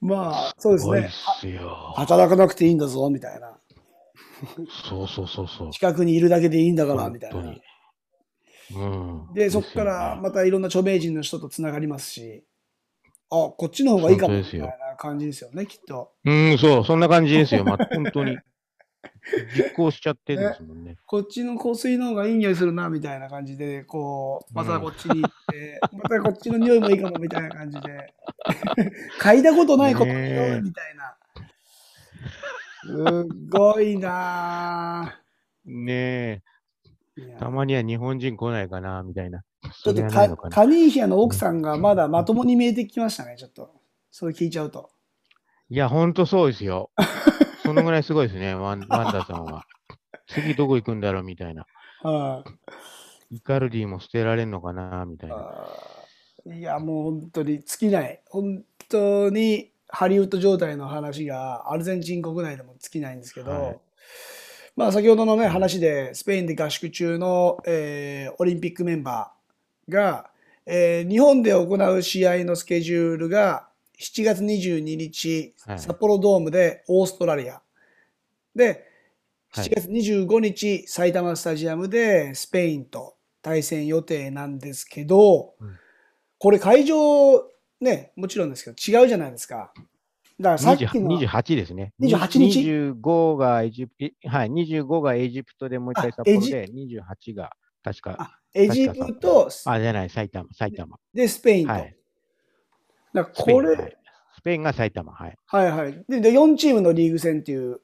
まあ、そうですね。すよ。働かなくていいんだぞ、みたいな。そうそうそうそう。近くにいるだけでいいんだから、みたいな。うん。で、そこからまたいろんな著名人の人とつながりますし、あ、こっちの方がいいかも、みたいな感じですよね、きっと。うん、そう、そんな感じですよ。まあ、本当に。実行しちゃってるんですもんね。こっちの香水の方がいい匂いするな、みたいな感じで、こう、またこっちに行って、またこっちの匂いもいいかも、みたいな感じで、嗅いだことないこのね匂い、えみたいな。すごいなねえ、たまには日本人来ないかな、みたいな。ちょっと。カカニーヒアの奥さんがまだまともに見えてきましたね、ちょっと。それ聞いちゃうと。いや、ほんとそうですよ。そのぐらいすごいですね、ワン ワンダさんは。次どこ行くんだろうみたいな。はいイカルディも捨てられんのかなみたいな。いや、もう本当に尽きない。本当にハリウッド状態の話がアルゼンチン国内でも尽きないんですけど、はいまあ先ほどのね、話でスペインで合宿中の、えーオリンピックメンバーが、えー日本で行う試合のスケジュールが7月22日、はい札幌ドームでオーストラリア。で、はい7月25日、埼玉スタジアムでスペインと対戦予定なんですけど、うんこれ会場ね、もちろんですけど違うじゃないですか。だからさっきの、20 28ですね。28日？25がエジプト、はい、25がエジプトでもう一回あ札幌で、28が確か、あエジプトあ、じゃない、埼玉、埼玉。でスペインと。はい。だからこれ、はいスペインが埼玉、はい。はいはい。で、で4チームのリーグ戦っていう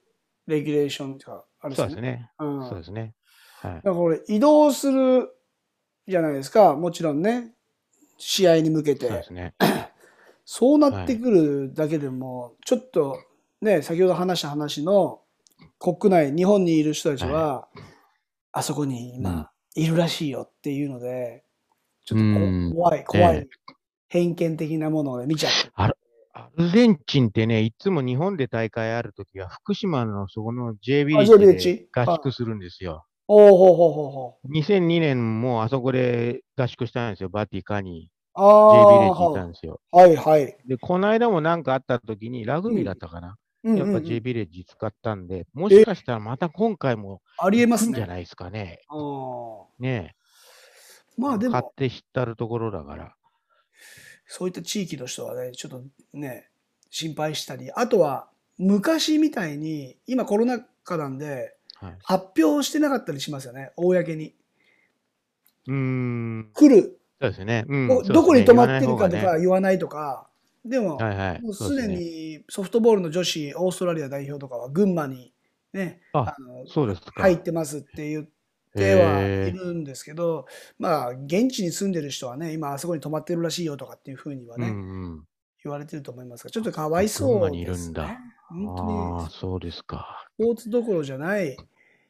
レギュレーションがあるんそうですね。うんそうですね。はいだ。からこれ移動するじゃないですか。もちろんね。試合に向けて。そうですね。そうなってくるだけでも、ちょっとね、先ほど話した話の国内、日本にいる人たちは、あそこに今いるらしいよっていうので、ちょっと怖い、怖い、ええ偏見的なものをね見ちゃって。アルゼンチンってね、いつも日本で大会あるときは、福島のそこの J ビレッッジジで合宿するんですよ。おおほうほうほうほう。2002年もあそこで合宿したんですよ。バティカに。あ J あビレッジ行ったんですよ。はいはい。で、この間もなんかあったときに、ラグビーだったかな。うんやっぱ J ビレッジ使ったんで、もしかしたらまた今回もありえますんじゃないですかね。あーねまあでも、買って知ったるところだから。そういった地域の人はね、ちょっとね、心配したり、あとは昔みたいに、今コロナ禍なんで、はい、発表してなかったりしますよね、公に。うーん、来る、そうですね。うん、どこに泊まってるかとか言わないとか、でも。もうすでにソフトボールの女子、オーストラリア代表とかは群馬にね、あの。入ってますって言ってはいるんですけど、まあ、現地に住んでる人はね、今あそこに泊まってるらしいよとかっていうふうにはね、うんうん。言われてると思いますが、ちょっとかわいそう群馬にいですねるんだ。あそうですか。スポーツどころじゃない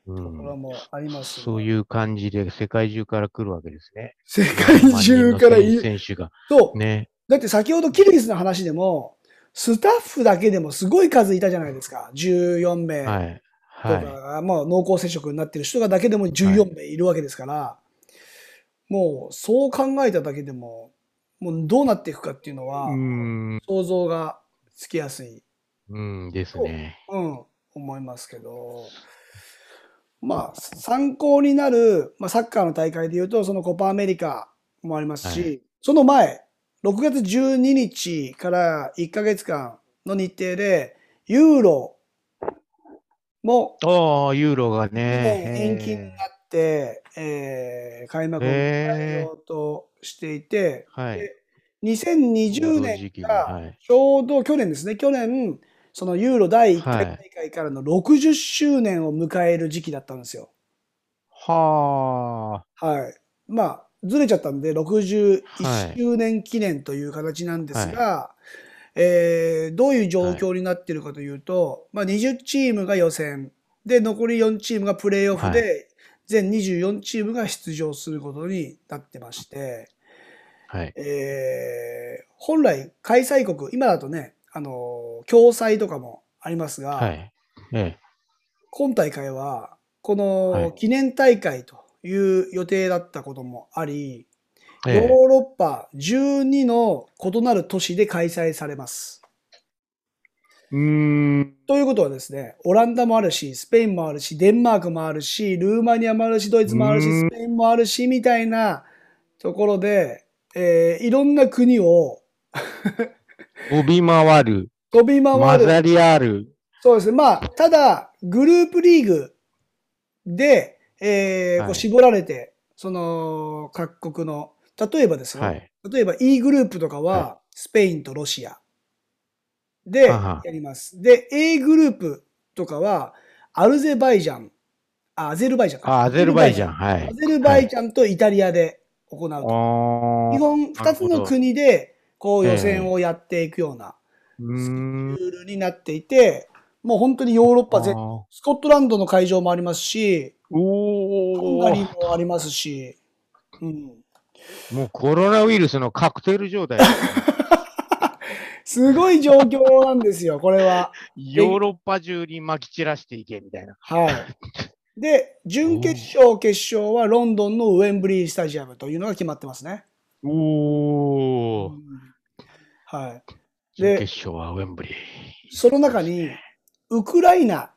うところん、もあります、そういう感じで世界中から来るわけですね。世界中からい何万人の選手が。そう。ね。だって先ほどキルギスの話でも、スタッフだけでもすごい数いたじゃないですか。14名はい。はい。が、まあ濃厚接触になってる人がだけでも14名いるわけですから、もうそう考えただけでも、もうどうなっていくかっていうのは想像がつきやすい、うんですね。うん、思いますけど、まあ参考になる、まあ、サッカーの大会でいうと、そのコパアメリカもありますし、はその前、6月12日から1ヶ月間の日程で、ユーロもああ、ユーロがね。延期になって、えー開幕を迎えようとしていて、はい。で2020この年がはいちょうど去年ですね、去年、そのユーロ第1回はい大会からの60周年を迎える時期だったんですよ。ははい。まあ、ずれちゃったんで、61はい周年記念という形なんですが、えーどういう状況になっているかというと、まあ、20チームが予選で残り4チームがプレーオフで、は全24チームが出場することになってまして、はい。えー本来開催国今だとねあの共催とかもありますが、はい。え今大会はこはいの記念大会という予定だったこともあり、え。えヨーえロッパ12の異なる都市で開催されます。うーん。ということはですね、オランダもあるし、スペインもあるし、デンマークもあるし、ルーマニアもあるし、ドイツもあるし、うんスペインもあるし、みたいなところで、えーいろんな国を飛び回る。飛び回る。混ざりある。そうですね。まあ、ただ、グループリーグで、えーはいこう絞られて、その、各国の、例えばですよ、はい。例えば E グループとかは、スペインとロシアでははやります。で、A グループとかは、アルゼバイジャン、あ、アゼルバイジャンか。あ、アゼルバイジャン。はいア。ゼルバイジャンとイタリアで行うと。あ基本、二つの国で、こうええ予選をやっていくようなうーん。ルールになっていて、もう本当にヨーロッパ全スコットランドの会場もありますし、ハンおガリーーもありますし、うん、もうコロナウイルスのカクテル状態。すごい状況なんですよ、これは。ヨーロッパ中に撒き散らしていけみたいな。はい。で、準決勝、決勝はロンドンのウェンブリースタジアムというのが決まってますね。おー。はい。準で決勝はウェンブリー。その中に、ウクライナ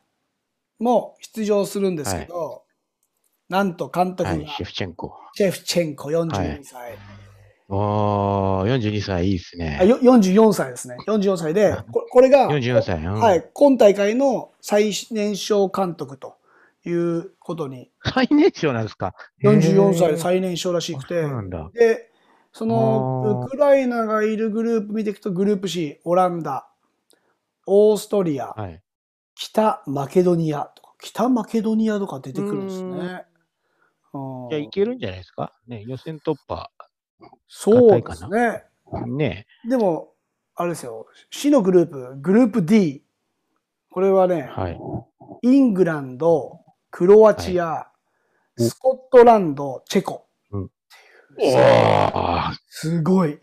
も出場するんですけど、なんと監督がはい、シェフチェンコ。シェフチェンコ42歳。おー、42歳いいですねあ。よ44歳ですね。44歳で、ここれが、44歳。うんはい、今大会の最年少監督ということに、最年少なんですか？44歳最年少らしくて。で、そのウクライナがいるグループ見ていくと、グループ C、オランダ、オーストリア、はい。北マケドニアとか、北マケドニアとか出てくるんですうんね。うんじゃあいけるんじゃないですか？ね、予選突破。そうですね。ねでも、あれですよ、C のグループ、グループ D。これはね、はい。イングランド、クロアチア、おスコットランド、チェコ。うん。すごい。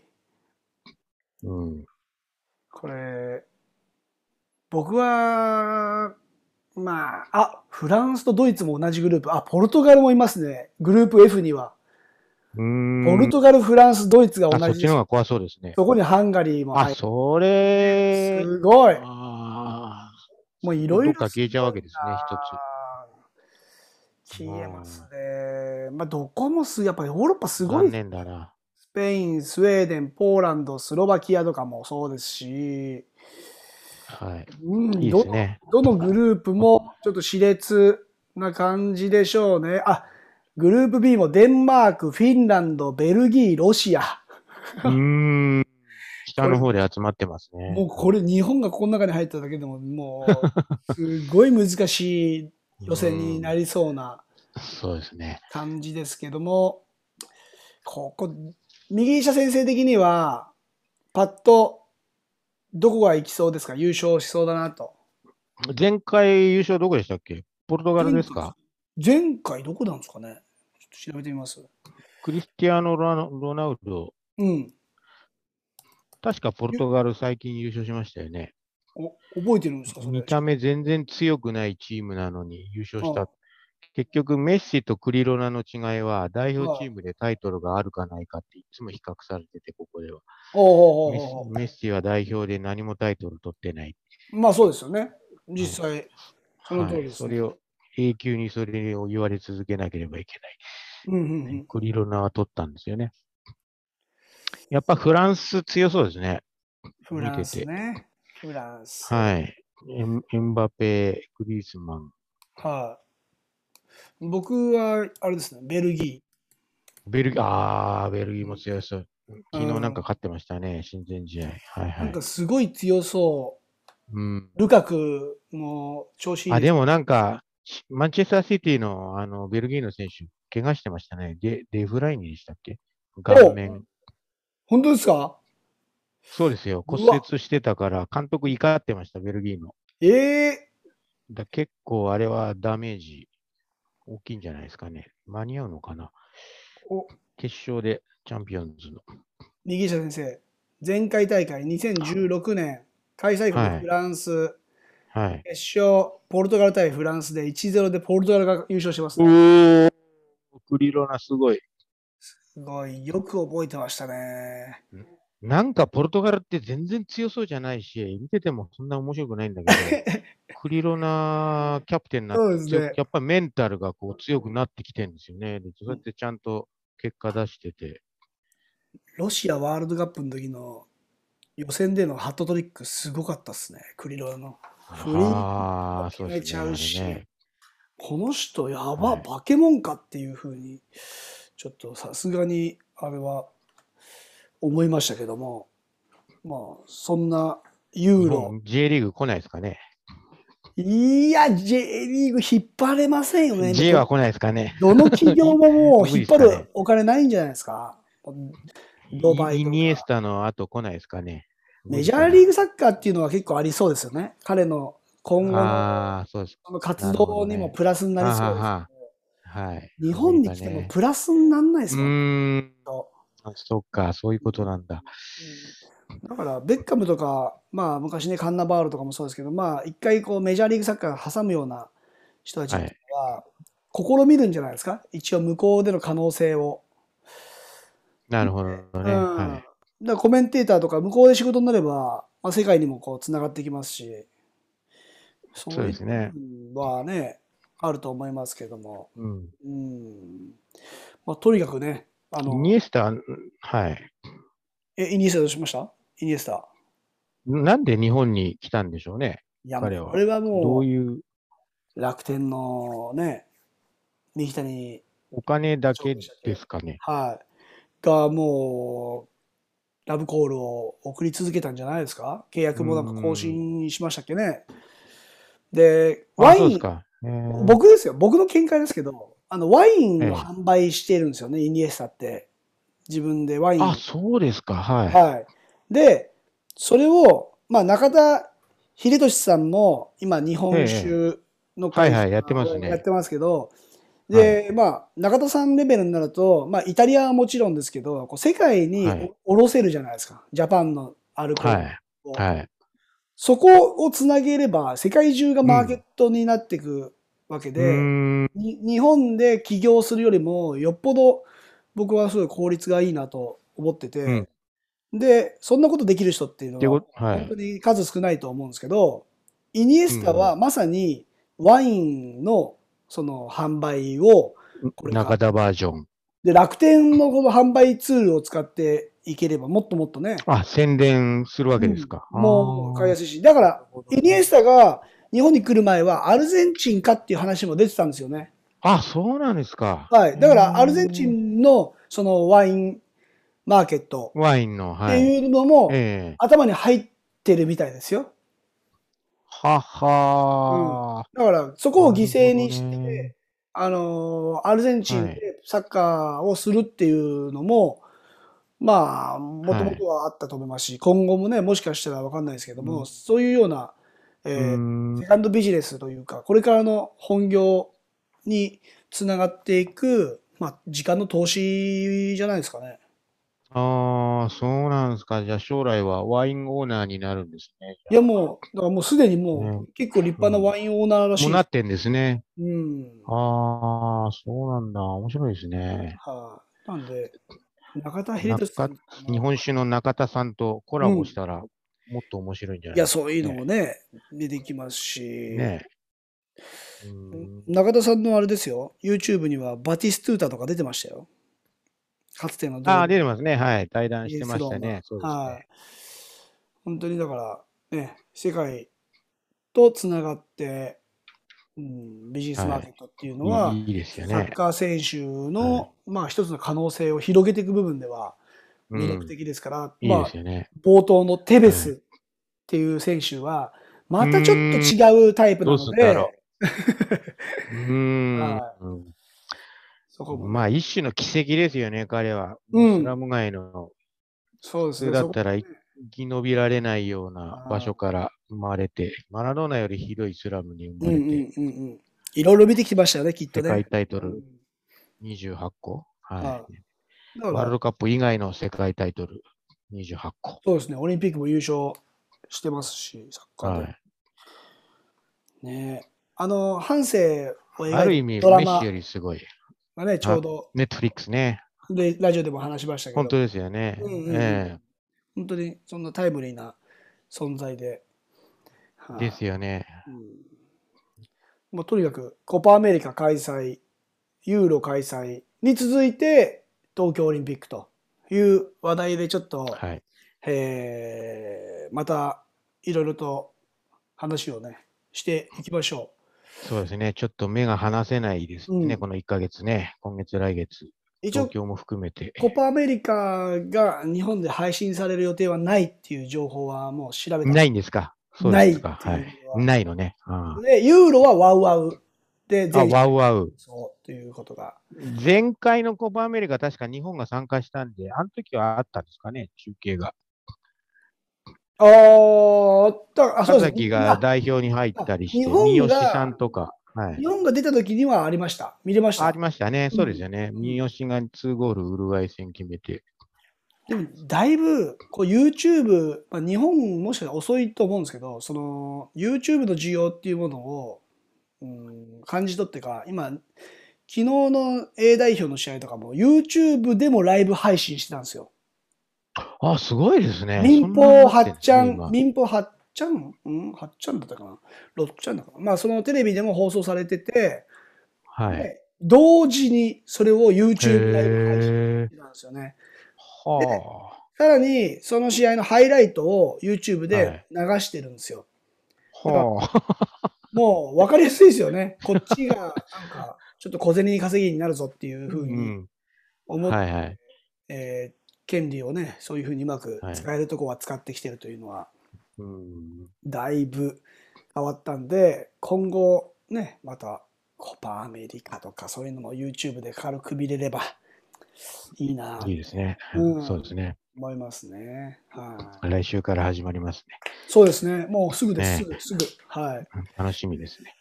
うん。これ、僕は、まあ、あ、フランスとドイツも同じグループ。あ、ポルトガルもいますね。グループ F には。ポルトガル、フランス、ドイツがあ、そ同じです。っちの方が怖そうですね。そこにハンガリーもあ、入る。それ。すごい。あもういろいろ。どっか消えちゃうわけですね一つ。消えますね。まあ、どこもす、やっぱりヨーロッパすーごい残念だな。スペイン、スウェーデン、ポーランド、スロバキアとかもそうですし、はい。うん、いいですね。どのどのグループもちょっと熾烈な感じでしょうね。あ、グループ B もデンマーク、フィンランド、ベルギー、ロシア。うーん。下の方で集まってますね。もうこれ日本がこの中に入っただけでももうすごい難しい予選になりそうなそうですね。感じですけども、ここ、右下先生的には、パッとどこが行きそうですか？優勝しそうだなと。前回優勝どこでしたっけ？ポルトガルですか？前回どこなんですかね？ちょっと調べてみます。クリスティアーノ・ロナウド。うん。確かポルトガル最近優勝しましたよね。お覚えてるんですか？それ見。た目全然強くないチームなのに優勝しうんた。結局、メッシとクリロナの違いは、代表チームでタイトルがあるかないかっていつも比較されてて、ここでは。おうおうメッシメッシは代表で何もタイトル取ってない。まあそうですよね。実際、その通はい、りです、ねそれを永久にそれを言われ続けなければいけうんうんうない。ん。クリロナは取ったんですよね。やっぱフランス強そうですね。フラン見ててスね。フランス。はい。エンバペ、グリースマン、はい。僕は、あれですね、ベルギベルギー、あー、ベルギーも強そう。昨うん日なんか勝ってましたね、親善試合。はいー。はいなんか。すごい強そうん、う。ルカクも調子いいあ、でもなんか、しマンチェスターシティのあのベルギーの選手、怪我してましたね。デデフライニーでしたっけ？顔面。本当ですか？そうですよ。骨折してたから、監督怒ってました、ベルギーの。ええだ結構あれはダメージ大きいんじゃないですかね。間に合うのかなお決勝でチャンピオンズの。右下先生、前回大会2016年、開催はい国フランス、はい。決勝、ポルトガル対フランスで1-0でポルトガルが優勝してます、おね。ー、クリロナすごい。すごい、よく覚えてましたね。なんかポルトガルって全然強そうじゃないし、見ててもそんな面白くないんだけど、クリロナキャプテンになって、ねやっぱりメンタルがこう強くなってきてるんですよね。でそうやってちゃんと結果出してて。ロシアワールドカップの時の予選でのハットトリックすごかったっすね、クリロナの。フリーああ、そうです決めちゃうしね。あれねこの人やば、はい化け物かっていうふうに、ちょっとさすがにあれは思いましたけども、まあ、そんなユーロ、J リーグ来ないですかね。いや、J リーグ引っ張れませんよね。J は来ないですかね。どの企業ももう引っ張るお金ないんじゃないですか。ドバイイニエスタの後来ないですかね。メジャーリーググサッカーっていうのは結構ありそうですよね。彼の今後の活動にもプラスになりそうですはははい。日本に来てもプラスにならないですうもん、ーん。とあそっか、そういうことなんだ。だから、ベッカムとか、まあ、昔ね、カンナバールとかもそうですけど、まあ、一回こうメジャーリーグサッカー挟むような人たちってい試みるんじゃないですか？一応、向こうでの可能性を。なるほどね。うんはい。だコメンテーターとか向こうで仕事になれば、まあ、世界にもこうつながってきますし、そそうですねはね、あると思いますけども、うん。うんまあ、とにかくね、あイのニエスタ、はい。え、イニエスタどうしました？イニエスタ。なんで日本に来たんでしょうね。いや、彼はこれはどもうういう？楽天のね、右下に、お金だけですかね。はい、がもう、ラブコールを送り続けたんじゃないですか？契約もなんか更新しましたっけね。で、ワイン、僕ですよ、僕の見解ですけど、あの、ワインええを販売してるんですよね、イニエスタって。自分でワイン。あ、そうですか。はい。はい。で、それを、まあ、中田秀俊さんも今、日本酒の会社はいはいやってますねやってますけど、で、まあ、中田さんレベルになると、まあ、イタリアはもちろんですけど、こう世界にはいおろせるじゃないですか。ジャパンのアルコールはい。を。はい。そこをつなげれば、世界中がマーケットになっていくわけうで、日本で起業するよりも、よっぽど僕はすごい効率がいいなと思ってて、うん。で、そんなことできる人っていうのは本当。に数少ないと思うんですけど、イニエスタはまさにワインのその販売を、中田バージョン。で、楽天のこの販売ツールを使っていければ、もっともっとね、あ、宣伝するわけですか。うん。もう買いやすすいし、だから、イニエスタが日本に来る前はアルゼンチンかっていう話も出てたんですよね。あ、そうなんですか。はい。だから、アルゼンチンのそのワインマーケットワインの、ってはい。いうのもええ頭に入ってるみたいですよ。ははだから、そこを犠牲にしてね、あのー、アルゼンチンはいでサッカーをするっていうのも、まあ、もともとはあったと思いますし、今後もね、もしかしたらわかんないですけども、うんそういうような、えうーセカンドビジネスというか、これからの本業につながっていく、まあ、時間の投資じゃないですかね。ああ、そうなんですか。じゃあ将来はワインオーナーになるんですね。いや、もう、だからもうすでにもねう、結構立派なワインオーナーらしい。もうなってんですね。うん。ああ、そうなんだ。面白いですね。はい、なんで、中田秀俊さん日本酒の中田さんとコラボしたら、もっと面白いんじゃない？いや。そういうのもね、出てきますし、ね中田さんのあれですよ、YouTube にはバティストゥータとか出てましたよ。かつてのああ、出てますね。はい。対談してましたね。そうですはいね。。本当にだから、ね、世界とつながって、うん、ビジネスマーケットっていうのは、いいいいですよサッね。カー選手の、はいまあ一つの可能性を広げていく部分ではうん魅力的ですから、いいまあね。冒頭のテベスっていう選手は、またちょっと違うタイプなので、う。ん はうんそこもまあ、一種の奇跡ですよね、彼は。うんスラム街の、そうですね。だったらい生き延びられないような場所から生まれて、マラドーナよりひどいスラムに生まれうんうんて、うんうん。いろいろ見てきましたよね、きっとね。世界タイトルうん28個、ははい。ワールドカップ以外の世界タイトル28個。そうですね、オリンピックも優勝してますし、サッカーで。はい。ねえあの、半生をある意味、描いたドラマメッシよりすごい。がね、ちょうど、ネットフリックスね。でラジオでも話しましたけど、本当ですよね。うんうんうんえ本当にそんなタイムリーな存在で。はいえですよね。うんもうとにかくコパアメリカ開催、ユーロ開催に続いて東京オリンピックという話題でちょっと、はい。えーまたいろいろと話をねしていきましょそうですね。ちょっと目が離せないですね。うんこの1ヶ月ね。今月、来月。う。一応東京も含めて。コパアメリカが日本で配信される予定はないっていう情報はもう調べた。ないんですか？そうですか。ないはいってい。ないのね。あで、ユーロはワウワウであ、あ全ワウワウ。そうということが。前回のコパアメリカ、確か日本が参加したんで、あの時はあったんですかね、中継が。ああ、そうです田崎が代表に入ったりして、あ日本が三好さんとか。はい日。本が出た時にはありました。見れました。ありましたね。そうですよね。うん三好が2ゴールウルグアイ戦決めて。でも、だいぶ、こう YouTube、まあ、日本もしかしたら遅いと思うんですけど、その YouTube の需要っていうものを、うん、感じ取ってか、今、昨日の A 代表の試合とかも YouTube でもライブ配信してたんですよ。あ、すごいですね。民放なってん8ちゃん、民放8ちゃん？うん ?8 ちゃんだったかな ?6 ちゃんだったかな？まあ、そのテレビでも放送されてて、はい。で同時にそれを YouTube ライブ配信へしてたんですよね。はさらに、その試合のハイライトを YouTube で流してるんですよ。あ。はあ。もう分かりやすいですよね。こっちが、なんか、ちょっと小銭稼ぎになるぞっていうふううにん。思って、はいはい。えー権利をね、そういうふうにうまく使えるとこは使ってきてるというのは、うん。だいぶ変わったんで、今後ね、またコパアメリカとかそういうのも YouTube で軽く見れればいいなといいですね。うんそうですね。思いますね。はい。来週から始まりますね。そうですね。もうすぐです。ねすぐ。はい。楽しみですね。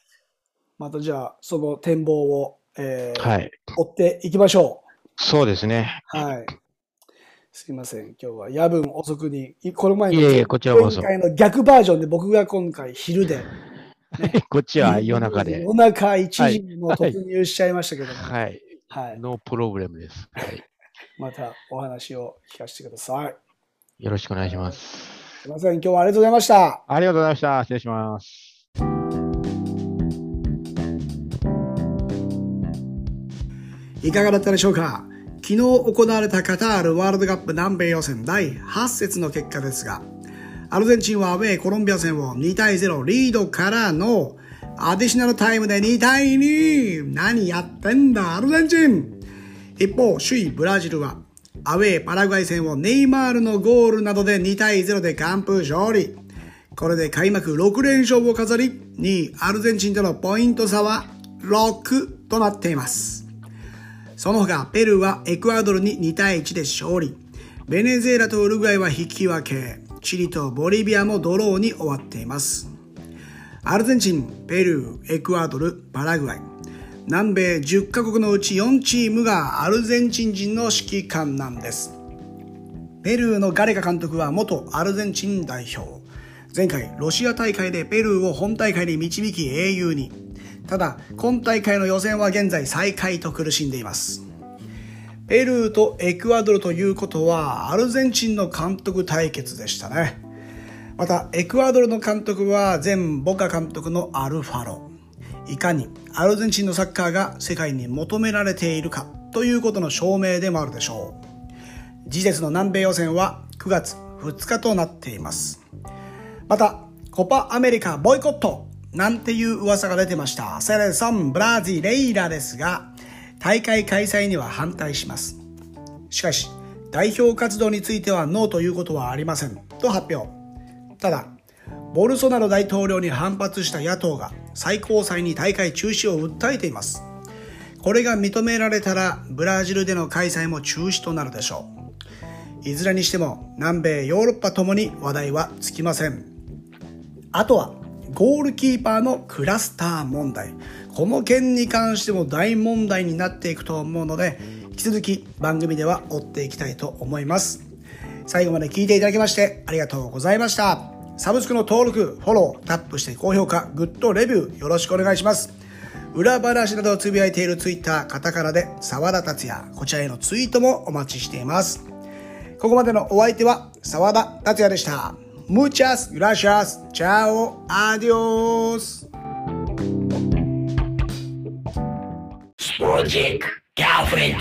またじゃあ、その展望を、えーはい。追っていきましょそうですね。う。はい。すいません。今日は夜分遅くに、いこの前のいえいえこちらこその逆バージョンで僕が今回昼で、こっちは夜中で。夜中1時にもう突入しちゃいましたけども、はい。はい。ノープロブレムです。はい。またお話を聞かせてください。よろしくお願いします。すいません。今日はありがとうございました。ありがとうございました。失礼します。いかがだったでしょうか？昨日行われたカタールワールドカップ南米予選第8節の結果ですが、アルゼンチンはアウェーコロンビア戦を2対0リードからのアディショナルタイムで2対2何やってんだアルゼンチン一方、首位ブラジルはアウェーパラグアイ戦をネイマールのゴールなどで2対0で完封勝利。これで開幕6連勝を飾り、2位アルゼンチンとのポイント差は6となっています。その他、ペルーはエクアドルに2対1で勝利。ベネズエラとウルグアイは引き分け。チリとボリビアもドローに終わっています。アルゼンチン、ペルー、エクアドル、パラグアイ。南米10カ国のうち4チームがアルゼンチン人の指揮官なんです。ペルーのガレカ監督は元アルゼンチン代表。前回、ロシア大会でペルーを本大会に導き英雄に。ただ、今大会の予選は現在最下位と苦しんでいます。ペルーとエクアドルということは、アルゼンチンの監督対決でしたね。また、エクアドルの監督は前ボカ監督のアルファロ。いかにアルゼンチンのサッカーが世界に求められているかということの証明でもあるでしょう。次節の南米予選は9月2日となっています。また、コパアメリカボイコットなんていう噂が出てました。セレソン・ブラジレイラですが、大会開催には反対します。しかし、代表活動についてはノーということはありません。と発表。ただ、ボルソナロ大統領に反発した野党が最高裁に大会中止を訴えています。これが認められたらブラジルでの開催も中止となるでしょう。いずれにしても南米ヨーロッパともに話題はつきませんあとはゴールキーパーのクラスター問題この件に関しても大問題になっていくと思うので引き続き番組では追っていきたいと思います最後まで聞いていただきましてありがとうございましたサブスクの登録フォロータップして高評価グッドレビューよろしくお願いします裏話などをつぶやいているツイッターカタカナで沢田達也こちらへのツイートもお待ちしていますここまでのお相手は沢田達也でした。Muchas gracias. Chao. Adiós. Sporting Café